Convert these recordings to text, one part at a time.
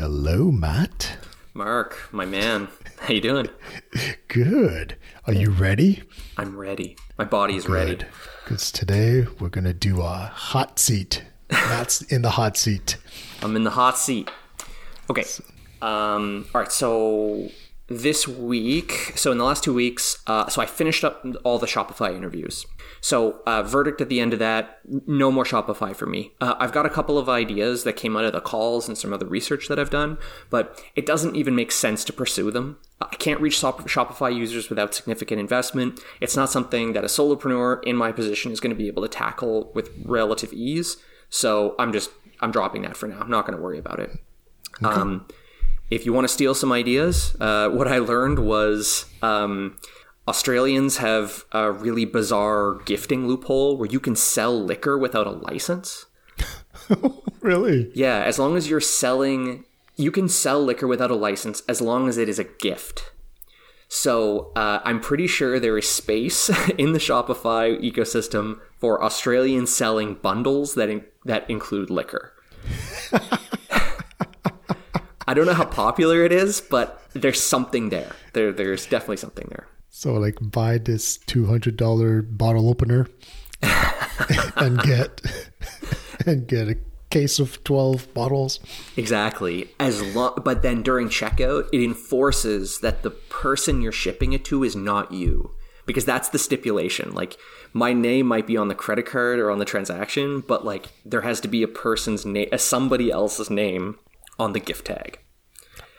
Hello, Matt. Mark, my man, how you doing? Good. Are you ready? I'm ready. My body is ready. Because today we're going to do a hot seat. Matt's in the hot seat. I'm in the hot seat. Okay. Um, all right. So this week, so in the last two weeks, uh, so I finished up all the Shopify interviews. So uh, verdict at the end of that, no more Shopify for me. Uh, I've got a couple of ideas that came out of the calls and some other research that I've done, but it doesn't even make sense to pursue them. I can't reach Shopify users without significant investment. It's not something that a solopreneur in my position is going to be able to tackle with relative ease. So I'm just I'm dropping that for now. I'm not going to worry about it. Okay. Um, if you want to steal some ideas, uh, what I learned was um, Australians have a really bizarre gifting loophole where you can sell liquor without a license. really? Yeah, as long as you're selling, you can sell liquor without a license as long as it is a gift. So uh, I'm pretty sure there is space in the Shopify ecosystem for Australians selling bundles that in- that include liquor. I don't know how popular it is, but there's something there. There, there's definitely something there. So, like, buy this two hundred dollar bottle opener and get and get a case of twelve bottles. Exactly. As long, but then during checkout, it enforces that the person you're shipping it to is not you, because that's the stipulation. Like, my name might be on the credit card or on the transaction, but like, there has to be a person's name, somebody else's name on the gift tag.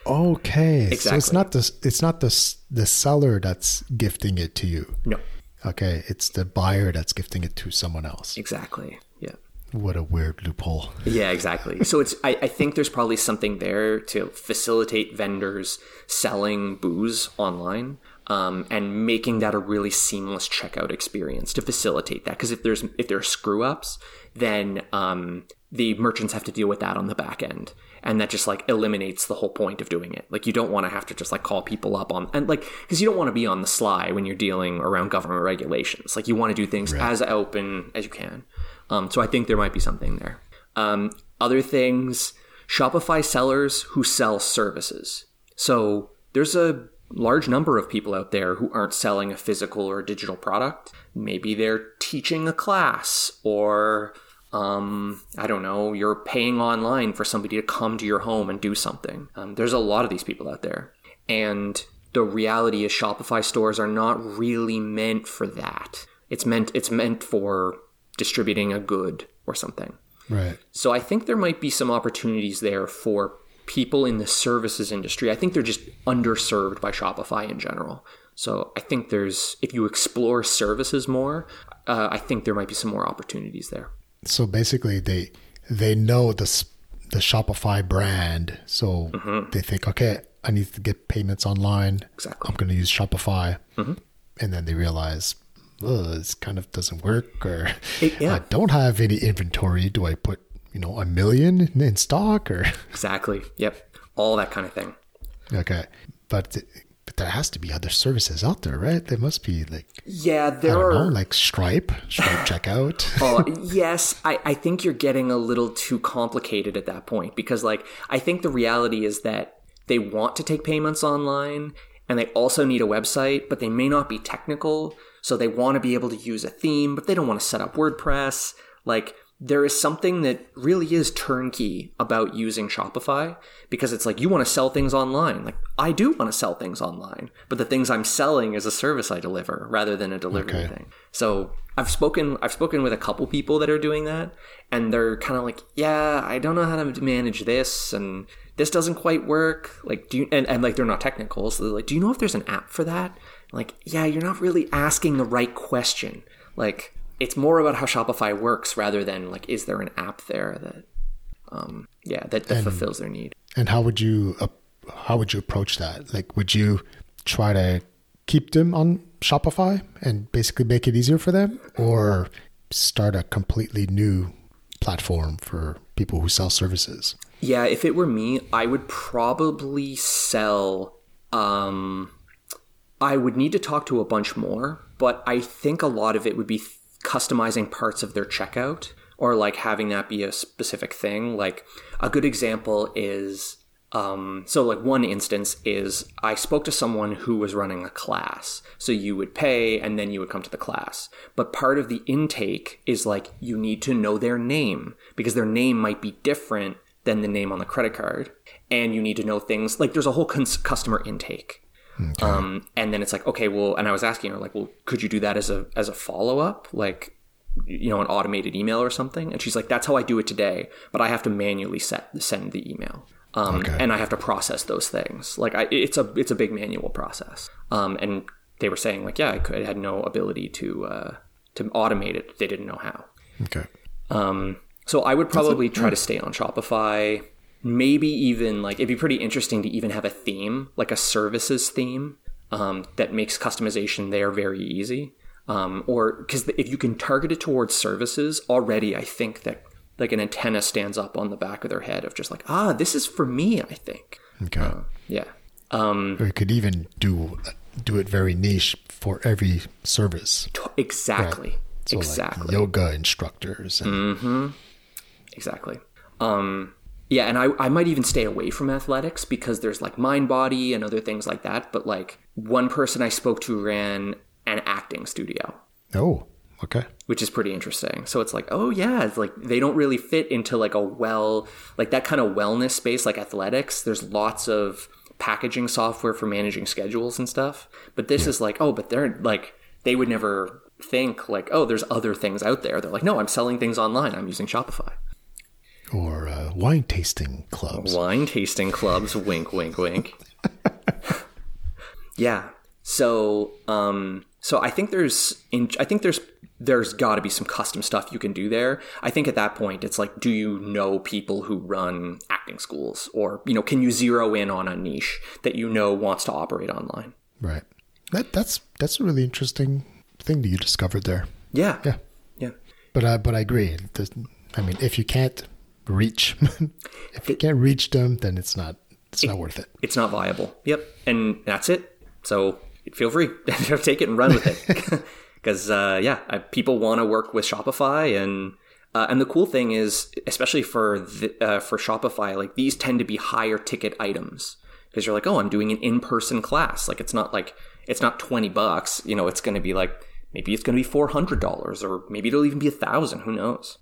Okay, exactly. so it's not the it's not the the seller that's gifting it to you. No. Okay, it's the buyer that's gifting it to someone else. Exactly. Yeah. What a weird loophole. Yeah, exactly. so it's I, I think there's probably something there to facilitate vendors selling booze online. Um, and making that a really seamless checkout experience to facilitate that. Because if there's if there are screw ups, then um, the merchants have to deal with that on the back end and that just like eliminates the whole point of doing it. Like you don't want to have to just like call people up on and like because you don't want to be on the sly when you're dealing around government regulations. Like you want to do things right. as open as you can. Um, so i think there might be something there. Um, other things shopify sellers who sell services. So there's a large number of people out there who aren't selling a physical or digital product. Maybe they're teaching a class or um, I don't know, you're paying online for somebody to come to your home and do something. Um, there's a lot of these people out there. And the reality is Shopify stores are not really meant for that. It's meant it's meant for distributing a good or something. Right. So I think there might be some opportunities there for people in the services industry. I think they're just underserved by Shopify in general. So I think there's if you explore services more, uh, I think there might be some more opportunities there so basically they they know the the Shopify brand, so mm-hmm. they think, okay, I need to get payments online. Exactly. I'm going to use Shopify, mm-hmm. and then they realize, oh, this kind of doesn't work, or it, yeah. I don't have any inventory. Do I put you know a million in stock or exactly? Yep, all that kind of thing. Okay, but but there has to be other services out there, right? There must be like yeah, there are know, like Stripe, Stripe checkout. oh yes, I, I think you're getting a little too complicated at that point because like I think the reality is that they want to take payments online and they also need a website, but they may not be technical, so they want to be able to use a theme, but they don't want to set up WordPress. Like there is something that really is turnkey about using Shopify because it's like you want to sell things online. Like I do want to sell things online, but the things I'm selling is a service I deliver rather than a delivery okay. thing. So I've spoken I've spoken with a couple people that are doing that and they're kind of like, "Yeah, I don't know how to manage this and this doesn't quite work." Like, do you and, and like they're not technical, so they're like, "Do you know if there's an app for that?" like, "Yeah, you're not really asking the right question." Like it's more about how Shopify works rather than like is there an app there that um yeah that, that and, fulfills their need. And how would you uh, how would you approach that? Like would you try to keep them on Shopify and basically make it easier for them or start a completely new platform for people who sell services? Yeah, if it were me, I would probably sell um I would need to talk to a bunch more, but I think a lot of it would be customizing parts of their checkout or like having that be a specific thing. Like a good example is Um, so, like one instance is I spoke to someone who was running a class. So you would pay and then you would come to the class. But part of the intake is like you need to know their name because their name might be different than the name on the credit card. And you need to know things like there's a whole cons- customer intake. Okay. Um, and then it's like, okay, well, and I was asking her like, well, could you do that as a as a follow up, like, you know, an automated email or something? And she's like, that's how I do it today, but I have to manually set send the email, um, okay. and I have to process those things. Like, I, it's a it's a big manual process. Um, and they were saying like, yeah, I, could, I had no ability to uh, to automate it. They didn't know how. Okay. Um, so I would probably try to stay on Shopify maybe even like it'd be pretty interesting to even have a theme, like a services theme, um, that makes customization there very easy. Um, or because if you can target it towards services already, I think that like an antenna stands up on the back of their head of just like, ah, this is for me. I think. Okay. Uh, yeah. Um, or you could even do do it very niche for every service. Exactly. Right. So exactly. Like yoga instructors. And... Mm-hmm. Exactly. Um, yeah, and I, I might even stay away from athletics because there's like mind body and other things like that. But like one person I spoke to ran an acting studio. Oh, okay. Which is pretty interesting. So it's like, oh yeah, it's like they don't really fit into like a well like that kind of wellness space like athletics. There's lots of packaging software for managing schedules and stuff. But this yeah. is like, oh, but they're like they would never think like, oh, there's other things out there. They're like, no, I'm selling things online. I'm using Shopify or uh, wine tasting clubs. Wine tasting clubs. wink, wink, wink. yeah. So, um, so I think there's, in, I think there's, there's got to be some custom stuff you can do there. I think at that point, it's like, do you know people who run acting schools, or you know, can you zero in on a niche that you know wants to operate online? Right. That that's that's a really interesting thing that you discovered there. Yeah. Yeah. Yeah. But I but I agree. I mean, if you can't reach. if you can't reach them, then it's not it's it, not worth it. It's not viable. Yep, and that's it. So feel free, take it and run with it. Because uh, yeah, people want to work with Shopify, and uh, and the cool thing is, especially for the, uh, for Shopify, like these tend to be higher ticket items because you're like, oh, I'm doing an in person class. Like it's not like it's not twenty bucks. You know, it's going to be like maybe it's going to be four hundred dollars, or maybe it'll even be a thousand. Who knows?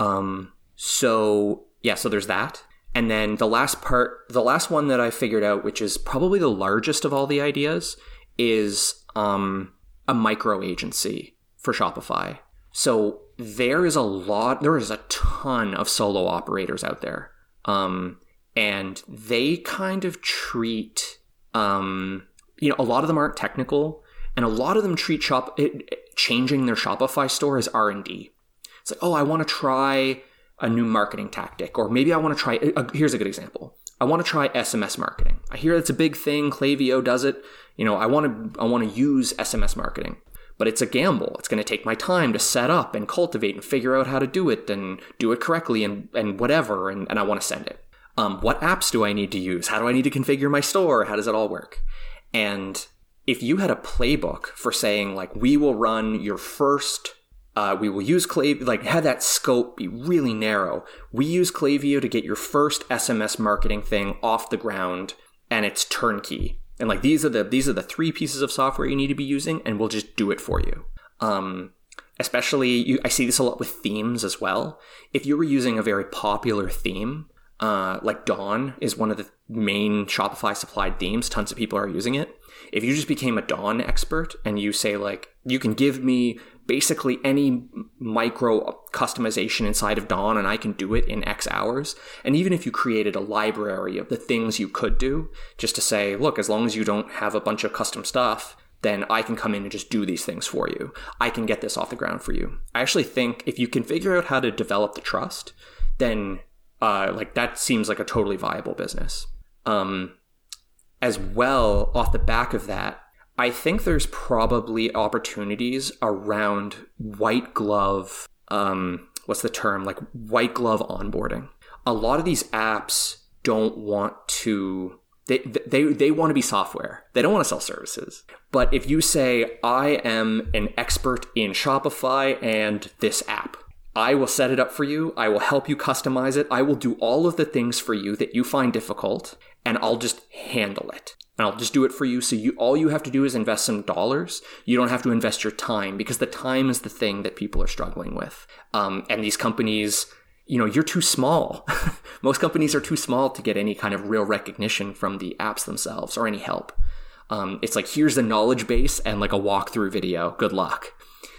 Um, so yeah, so there's that. And then the last part, the last one that I figured out, which is probably the largest of all the ideas, is um, a micro agency for Shopify. So there is a lot, there is a ton of solo operators out there. Um, and they kind of treat, um, you know, a lot of them aren't technical, and a lot of them treat shop it, changing their Shopify store as R and D. It's like, oh, I want to try a new marketing tactic, or maybe I want to try. Uh, here's a good example. I want to try SMS marketing. I hear it's a big thing. Klaviyo does it. You know, I want to I want to use SMS marketing, but it's a gamble. It's going to take my time to set up and cultivate and figure out how to do it and do it correctly and and whatever. And, and I want to send it. Um, what apps do I need to use? How do I need to configure my store? How does it all work? And if you had a playbook for saying like we will run your first uh, we will use Klaviyo, like have that scope be really narrow. We use Klaviyo to get your first SMS marketing thing off the ground, and it's turnkey. And like these are the these are the three pieces of software you need to be using, and we'll just do it for you. Um, especially, you, I see this a lot with themes as well. If you were using a very popular theme, uh, like Dawn is one of the main Shopify supplied themes. Tons of people are using it. If you just became a Dawn expert and you say like, you can give me basically any micro customization inside of Dawn and I can do it in X hours. And even if you created a library of the things you could do, just to say, look, as long as you don't have a bunch of custom stuff, then I can come in and just do these things for you. I can get this off the ground for you. I actually think if you can figure out how to develop the trust, then uh, like that seems like a totally viable business. Um, as well, off the back of that, I think there's probably opportunities around white glove. Um, what's the term? Like white glove onboarding. A lot of these apps don't want to. They, they, they want to be software. They don't want to sell services. But if you say, I am an expert in Shopify and this app, I will set it up for you. I will help you customize it. I will do all of the things for you that you find difficult, and I'll just handle it. And I'll just do it for you. So you all you have to do is invest some dollars. You don't have to invest your time because the time is the thing that people are struggling with. Um, and these companies, you know, you're too small. Most companies are too small to get any kind of real recognition from the apps themselves or any help. Um, it's like here's the knowledge base and like a walkthrough video. Good luck.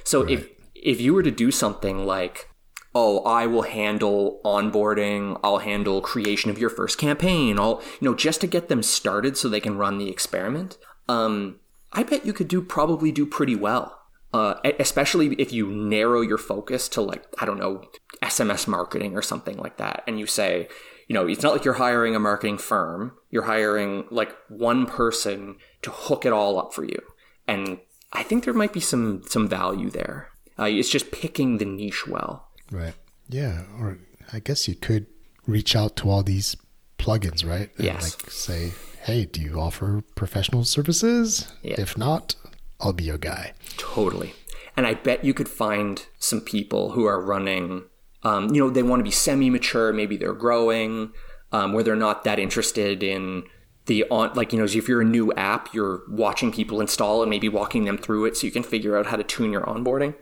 So right. if if you were to do something like oh, I will handle onboarding, I'll handle creation of your first campaign, I'll, you know, just to get them started so they can run the experiment. Um, I bet you could do probably do pretty well. Uh, especially if you narrow your focus to like, I don't know, SMS marketing or something like that. And you say, you know, it's not like you're hiring a marketing firm. You're hiring like one person to hook it all up for you. And I think there might be some, some value there. Uh, it's just picking the niche well. Right. Yeah. Or I guess you could reach out to all these plugins, right? And yes. Like say, hey, do you offer professional services? Yeah. If not, I'll be your guy. Totally. And I bet you could find some people who are running, um, you know, they want to be semi mature, maybe they're growing, um, where they're not that interested in the on like you know if you're a new app you're watching people install and maybe walking them through it so you can figure out how to tune your onboarding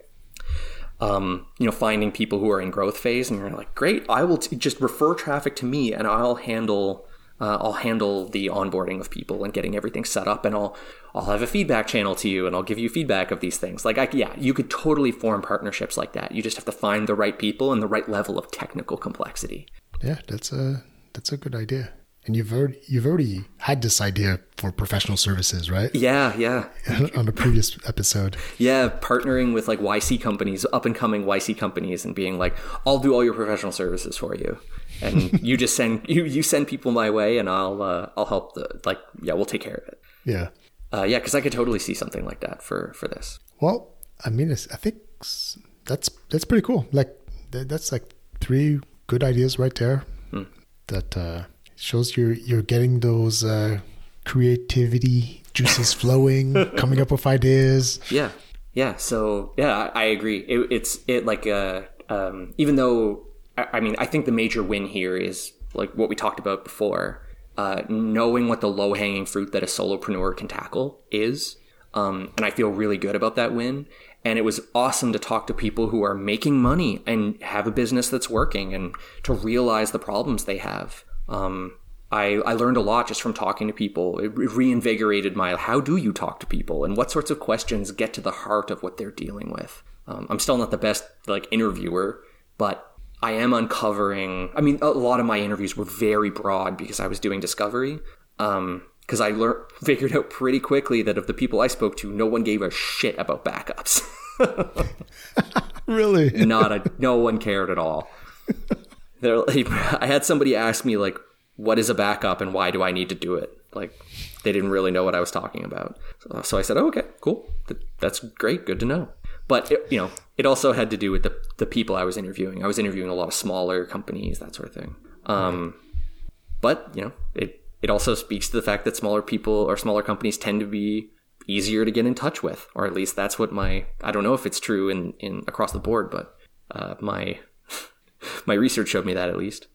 um, you know, finding people who are in growth phase, and you're like, great, I will t- just refer traffic to me, and I'll handle, uh, I'll handle the onboarding of people and getting everything set up, and I'll, I'll have a feedback channel to you, and I'll give you feedback of these things. Like, I, yeah, you could totally form partnerships like that. You just have to find the right people and the right level of technical complexity. Yeah, that's a that's a good idea. And you've already you've already had this idea for professional services, right? Yeah, yeah. On a previous episode. Yeah, partnering with like YC companies, up and coming YC companies, and being like, "I'll do all your professional services for you," and you just send you you send people my way, and I'll uh, I'll help the like yeah we'll take care of it. Yeah, uh, yeah, because I could totally see something like that for for this. Well, I mean, I think that's that's pretty cool. Like that's like three good ideas right there. Hmm. That. uh shows you're you're getting those uh, creativity juices flowing, coming up with ideas. Yeah, yeah. So yeah, I, I agree. It, it's it like uh, um, even though I, I, mean I think the major win here is like what we talked about before. Uh, knowing what the low hanging fruit that a solopreneur can tackle is, um, and I feel really good about that win. And it was awesome to talk to people who are making money and have a business that's working and to realize the problems they have. Um, I, I learned a lot just from talking to people. It reinvigorated my how do you talk to people and what sorts of questions get to the heart of what they're dealing with. Um, I'm still not the best like interviewer, but I am uncovering. I mean, a lot of my interviews were very broad because I was doing discovery. Um, because I learned figured out pretty quickly that of the people I spoke to, no one gave a shit about backups. really? Not a no one cared at all. Like, I had somebody ask me like, "What is a backup and why do I need to do it?" Like, they didn't really know what I was talking about. So, so I said, oh, "Okay, cool. That's great. Good to know." But it, you know, it also had to do with the the people I was interviewing. I was interviewing a lot of smaller companies, that sort of thing. Um, but you know, it it also speaks to the fact that smaller people or smaller companies tend to be easier to get in touch with, or at least that's what my I don't know if it's true in in across the board, but uh, my my research showed me that at least.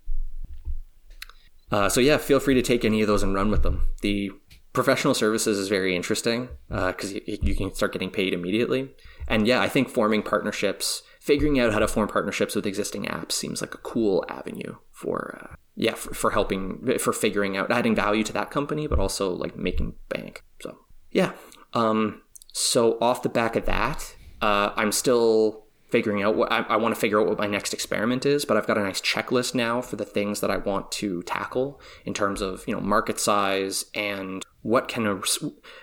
Uh, so yeah, feel free to take any of those and run with them. The professional services is very interesting because uh, you, you, can start getting paid immediately. And yeah, I think forming partnerships, figuring out how to form partnerships with existing apps seems like a cool avenue for uh, yeah for, for, helping for figuring out adding value to that company, but also like making bank. So yeah. Um, so off the back of that, uh, I'm still figuring out what I, I want to figure out what my next experiment is, but I've got a nice checklist now for the things that I want to tackle in terms of, you know, market size and what can a,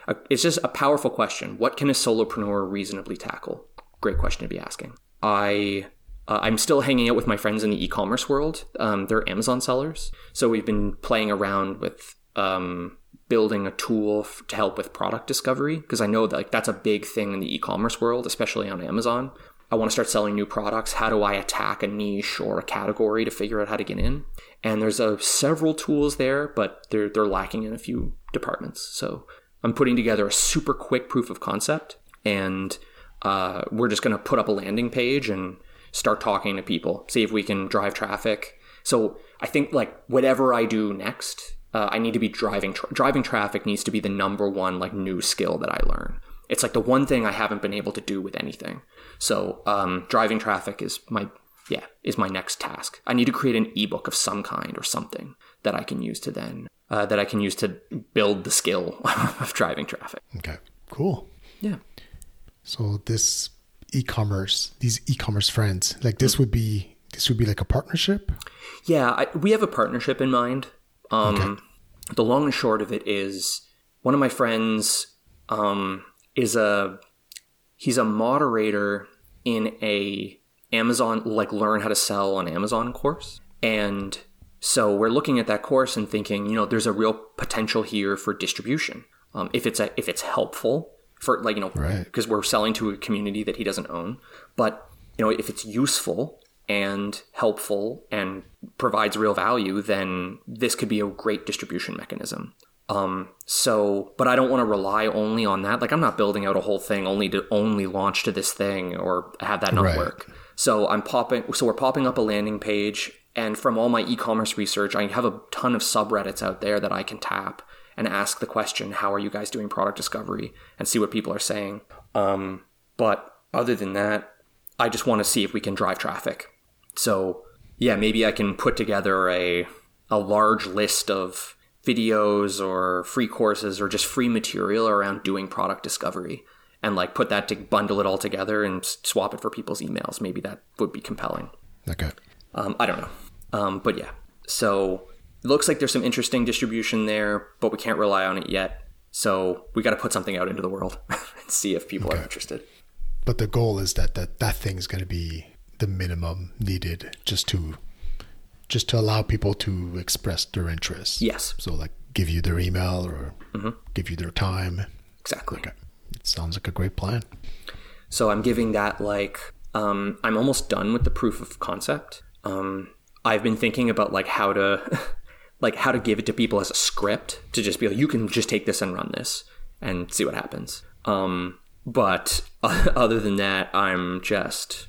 a it's just a powerful question. What can a solopreneur reasonably tackle? Great question to be asking. I uh, I'm still hanging out with my friends in the e-commerce world. Um, they're Amazon sellers, so we've been playing around with um, building a tool f- to help with product discovery because I know that like that's a big thing in the e-commerce world, especially on Amazon. I want to start selling new products. How do I attack a niche or a category to figure out how to get in? And there's a, several tools there, but they're they're lacking in a few departments. So I'm putting together a super quick proof of concept, and uh, we're just going to put up a landing page and start talking to people, see if we can drive traffic. So I think like whatever I do next, uh, I need to be driving. Tra- driving traffic needs to be the number one like new skill that I learn. It's like the one thing I haven't been able to do with anything. So um, driving traffic is my yeah is my next task. I need to create an ebook of some kind or something that I can use to then uh, that I can use to build the skill of driving traffic. Okay, cool. Yeah. So this e-commerce, these e-commerce friends, like this would be this would be like a partnership. Yeah, I, we have a partnership in mind. Um, okay. The long and short of it is one of my friends um, is a he's a moderator in a Amazon like learn how to sell on Amazon course, and so we're looking at that course and thinking, you know, there's a real potential here for distribution. Um, if it's a, if it's helpful for like you know because right. we're selling to a community that he doesn't own, but you know if it's useful and helpful and provides real value, then this could be a great distribution mechanism. Um, so, but I don't want to rely only on that. Like, I'm not building out a whole thing only to only launch to this thing or have that not right. work. So I'm popping, so we're popping up a landing page. And from all my e-commerce research, I have a ton of subreddits out there that I can tap and ask the question, how are you guys doing product discovery and see what people are saying. Um, but other than that, I just want to see if we can drive traffic. So yeah, maybe I can put together a, a large list of videos or free courses or just free material around doing product discovery and like put that to bundle it all together and swap it for people's emails. Maybe that would be compelling. Okay. Um, I don't know. Um, but yeah, so it looks like there's some interesting distribution there, but we can't rely on it yet. So we got to put something out into the world and see if people okay. are interested. But the goal is that that, that thing is going to be the minimum needed just to just to allow people to express their interest. Yes. So like give you their email or mm-hmm. give you their time. Exactly. Okay. It sounds like a great plan. So I'm giving that like um, I'm almost done with the proof of concept. Um, I've been thinking about like how to like how to give it to people as a script to just be like you can just take this and run this and see what happens. Um, but other than that, I'm just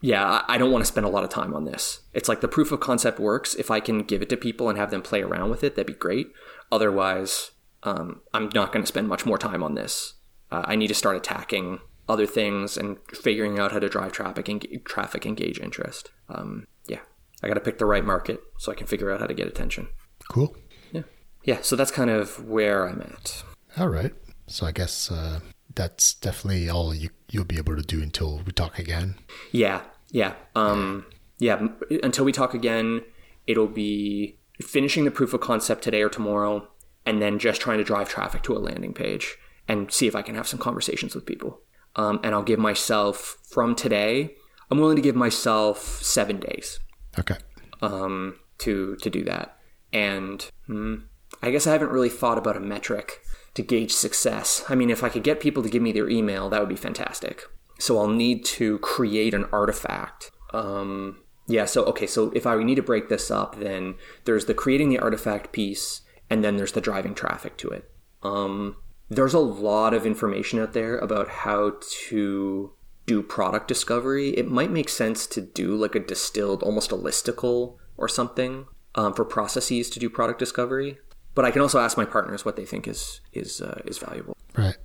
yeah, I don't want to spend a lot of time on this. It's like the proof of concept works. If I can give it to people and have them play around with it, that'd be great. Otherwise, um, I'm not going to spend much more time on this. Uh, I need to start attacking other things and figuring out how to drive traffic and traffic engage interest. Um, yeah, I got to pick the right market so I can figure out how to get attention. Cool. Yeah, yeah. So that's kind of where I'm at. All right. So I guess uh, that's definitely all you you'll be able to do until we talk again. Yeah, yeah, um, yeah. Until we talk again, it'll be finishing the proof of concept today or tomorrow, and then just trying to drive traffic to a landing page and see if I can have some conversations with people. Um, and I'll give myself from today. I'm willing to give myself seven days. Okay. Um, to to do that, and mm, I guess I haven't really thought about a metric to gauge success. I mean, if I could get people to give me their email, that would be fantastic. So I'll need to create an artifact. Um, yeah, so okay, so if I need to break this up, then there's the creating the artifact piece, and then there's the driving traffic to it. Um, there's a lot of information out there about how to do product discovery. It might make sense to do like a distilled, almost a listicle or something um, for processes to do product discovery but I can also ask my partners what they think is is uh, is valuable. Right,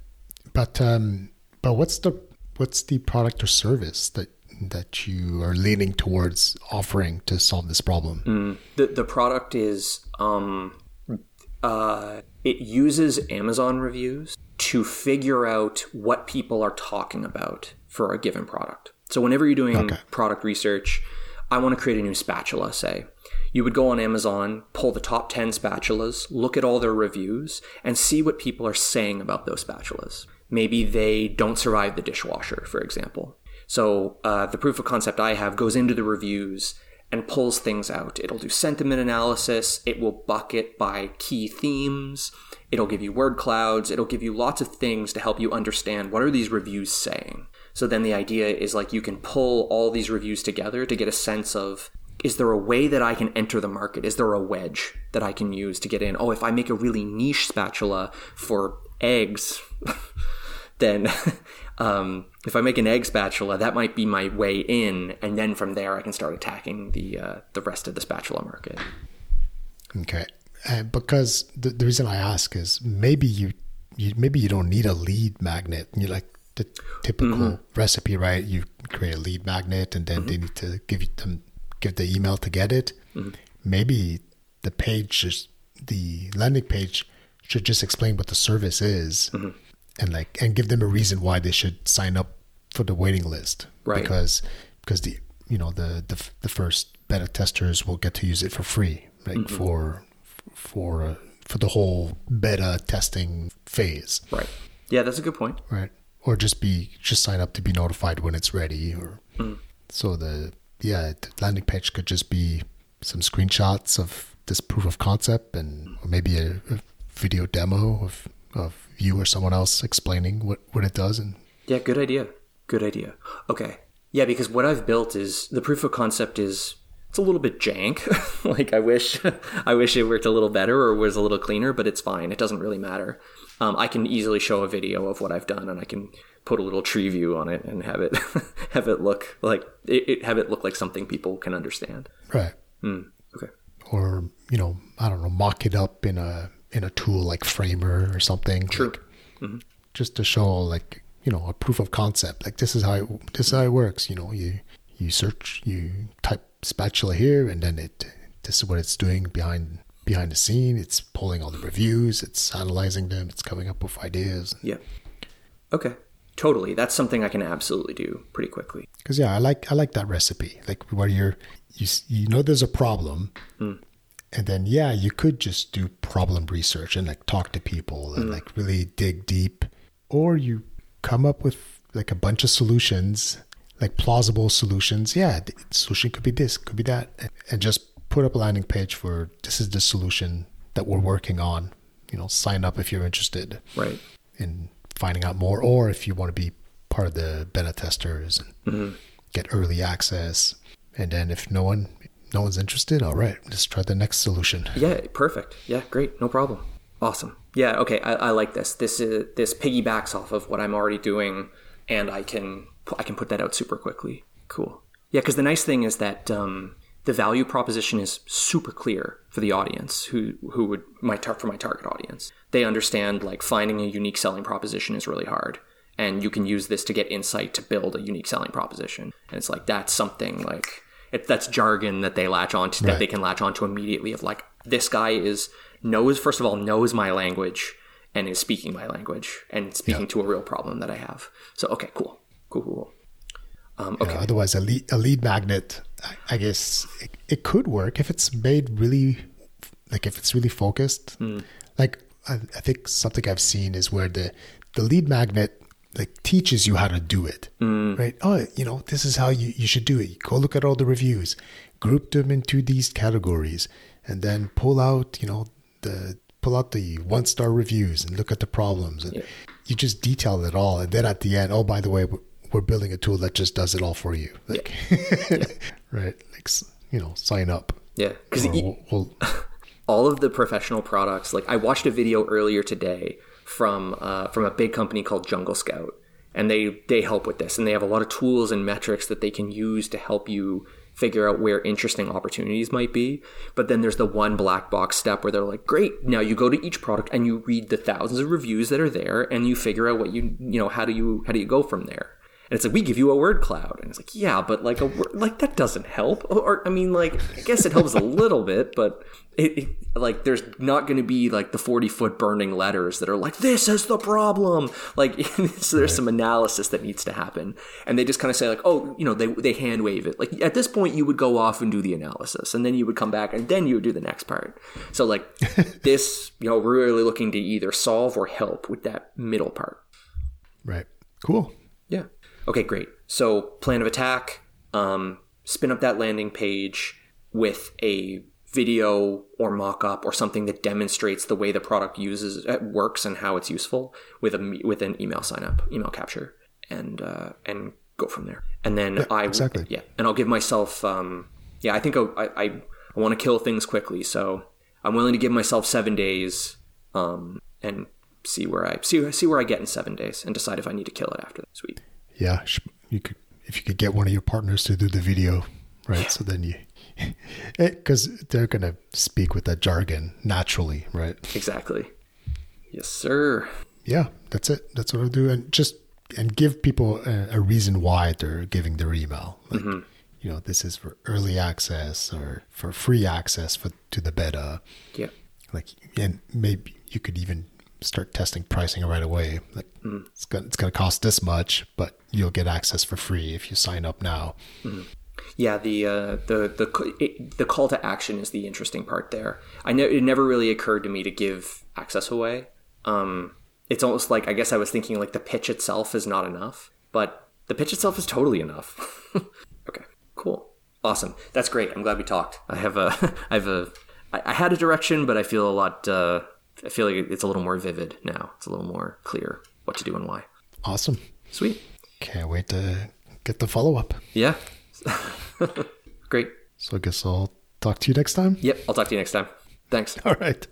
but um, but what's the what's the product or service that that you are leaning towards offering to solve this problem? Mm, the the product is um, uh, it uses Amazon reviews to figure out what people are talking about for a given product. So whenever you're doing okay. product research, I want to create a new spatula, say. You would go on Amazon, pull the top 10 spatulas, look at all their reviews, and see what people are saying about those spatulas. Maybe they don't survive the dishwasher, for example. So uh, the proof of concept I have goes into the reviews and pulls things out. It'll do sentiment analysis, it will bucket by key themes, it'll give you word clouds, it'll give you lots of things to help you understand what are these reviews saying. So then the idea is like you can pull all these reviews together to get a sense of is there a way that I can enter the market? Is there a wedge that I can use to get in? Oh, if I make a really niche spatula for eggs, then um, if I make an egg spatula, that might be my way in, and then from there I can start attacking the uh, the rest of the spatula market. Okay, uh, because the, the reason I ask is maybe you, you maybe you don't need a lead magnet. You like the typical Mm-hmm. recipe, right? You create a lead magnet, and then Mm-hmm. they need to give you them give the email to get it. Mm-hmm. Maybe the page, just the landing page, should just explain what the service is, Mm-hmm. and like and give them a reason why they should sign up for the waiting list. Right. Because because the you know the the the first beta testers will get to use it for free, like Mm-hmm. for for uh, for the whole beta testing phase, Right. Yeah, that's a good point. right? Or just be just sign up to be notified when it's ready, or Mm. so the yeah the landing page could just be some screenshots of this proof of concept and maybe a, a video demo of of you or someone else explaining what what it does and Yeah, good idea. Good idea. Okay. Yeah, because what I've built is the proof of concept is it's a little bit jank. like I wish I wish it worked a little better or was a little cleaner, but it's fine. It doesn't really matter. Um, I can easily show a video of what I've done, and I can put a little tree view on it and have it have it look like it, it have it look like something people can understand. right. Hmm, okay. or you know i don't know mock it up in a in a tool like framer or something True. like, mm-hmm. just to show like you know a proof of concept like this is how it, this is how it works you know you you search you type spatula here and then it this is what it's doing behind behind the scene it's pulling all the reviews it's analyzing them it's coming up with ideas Yeah. Okay. Totally. That's something I can absolutely do pretty quickly. because yeah i like i like that recipe. Like where you're you you know there's a problem mm. and then yeah you could just do problem research and like talk to people and mm. like really dig deep. Or you come up with like a bunch of solutions like plausible solutions. Yeah the solution could be this could be that and, and just put up a landing page for this is the solution that we're working on. You know sign up if you're interested. Right. in finding out more, or if you want to be part of the beta testers and get early access. And then if no one no one's interested, all right, let's try the next solution. Yeah, perfect. Yeah, great. No problem. Awesome. Yeah, okay. I, I like this. This is this piggybacks off of what I'm already doing, and I can I can put that out super quickly. Cool. Yeah, because the nice thing is that um, the value proposition is super clear for the audience who who would my tar- for my target audience. They understand like finding a unique selling proposition is really hard, and you can use this to get insight to build a unique selling proposition. And it's like that's something like it, that's jargon that they latch on to that they can latch onto immediately. Of like this guy is knows first of all knows my language and is speaking my language and speaking to a real problem that I have. So okay, cool, cool, cool. cool. Um, okay. Uh, otherwise, a lead, a lead magnet, I, I guess it, it could work if it's made really, like if it's really focused. Like I, I think something I've seen is where the the lead magnet like teaches you how to do it, mm. right? Oh, you know, this is how you, you should do it. You Go look at all the reviews, group them into these categories, and then pull out, you know, the pull out the one star reviews and look at the problems, and you just detail it all. And then at the end, oh, by the way, we're, we're building a tool that just does it all for you, like, right? Like, you know, sign up. Yeah, because we'll, we'll, all of the professional products. Like i watched a video earlier today from uh, from a big company called jungle scout and they they help with this and they have a lot of tools and metrics that they can use to help you figure out where interesting opportunities might be. But then there's the one black box step where they're like great now you go to each product and you read the thousands of reviews that are there and you figure out what you you know how do you how do you go from there and it's like we give you a word cloud, and it's like yeah, but like a word like that doesn't help. Or I mean, like I guess it helps a little bit, but it, it like there's not going to be like the forty foot burning letters that are like this is the problem. Like so there's some analysis that needs to happen, and they just kind of say like oh you know they they hand wave it. Like at this point you would go off and do the analysis, and then you would come back and then you would do the next part. So like this you know we're really looking to either solve or help with that middle part. right. Cool. Yeah. Okay, great. So, plan of attack, um, spin up that landing page with a video or mock up or something that demonstrates the way the product uses uh, works and how it's useful with a with an email sign up, email capture, and uh, and go from there. And then I exactly. yeah, and I'll give myself um, yeah, I think I I, I, I want to kill things quickly, so I'm willing to give myself seven days um, and see where I see see where I get in seven days and decide if I need to kill it after that. Sweet. Yeah, you could if you could get one of your partners to do the video, right? So then you, because they're gonna speak with that jargon naturally, right? Exactly. Yes, sir. Yeah, that's it. That's what I'll do, and just and give people a, a reason why they're giving their email. Like, mm-hmm. you know, this is for early access or for free access for to the beta. Yeah. Like, and maybe you could even start testing pricing right away. Like, mm. it's gonna it's gonna cost this much, but you'll get access for free if you sign up now. Mm. Yeah, the uh, the the it, the call to action is the interesting part there. I know it never really occurred to me to give access away. Um, it's almost like I guess I was thinking like the pitch itself is not enough, but the pitch itself is totally enough. okay, cool, awesome. That's great. I'm glad we talked. I have a I have a I, I had a direction, but I feel a lot. Uh, I feel like it's a little more vivid now. It's a little more clear what to do and why. Awesome. Sweet. Can't wait to get the follow up. Yeah. Great. So I guess I'll talk to you next time. Yep, I'll talk to you next time. Thanks. All right.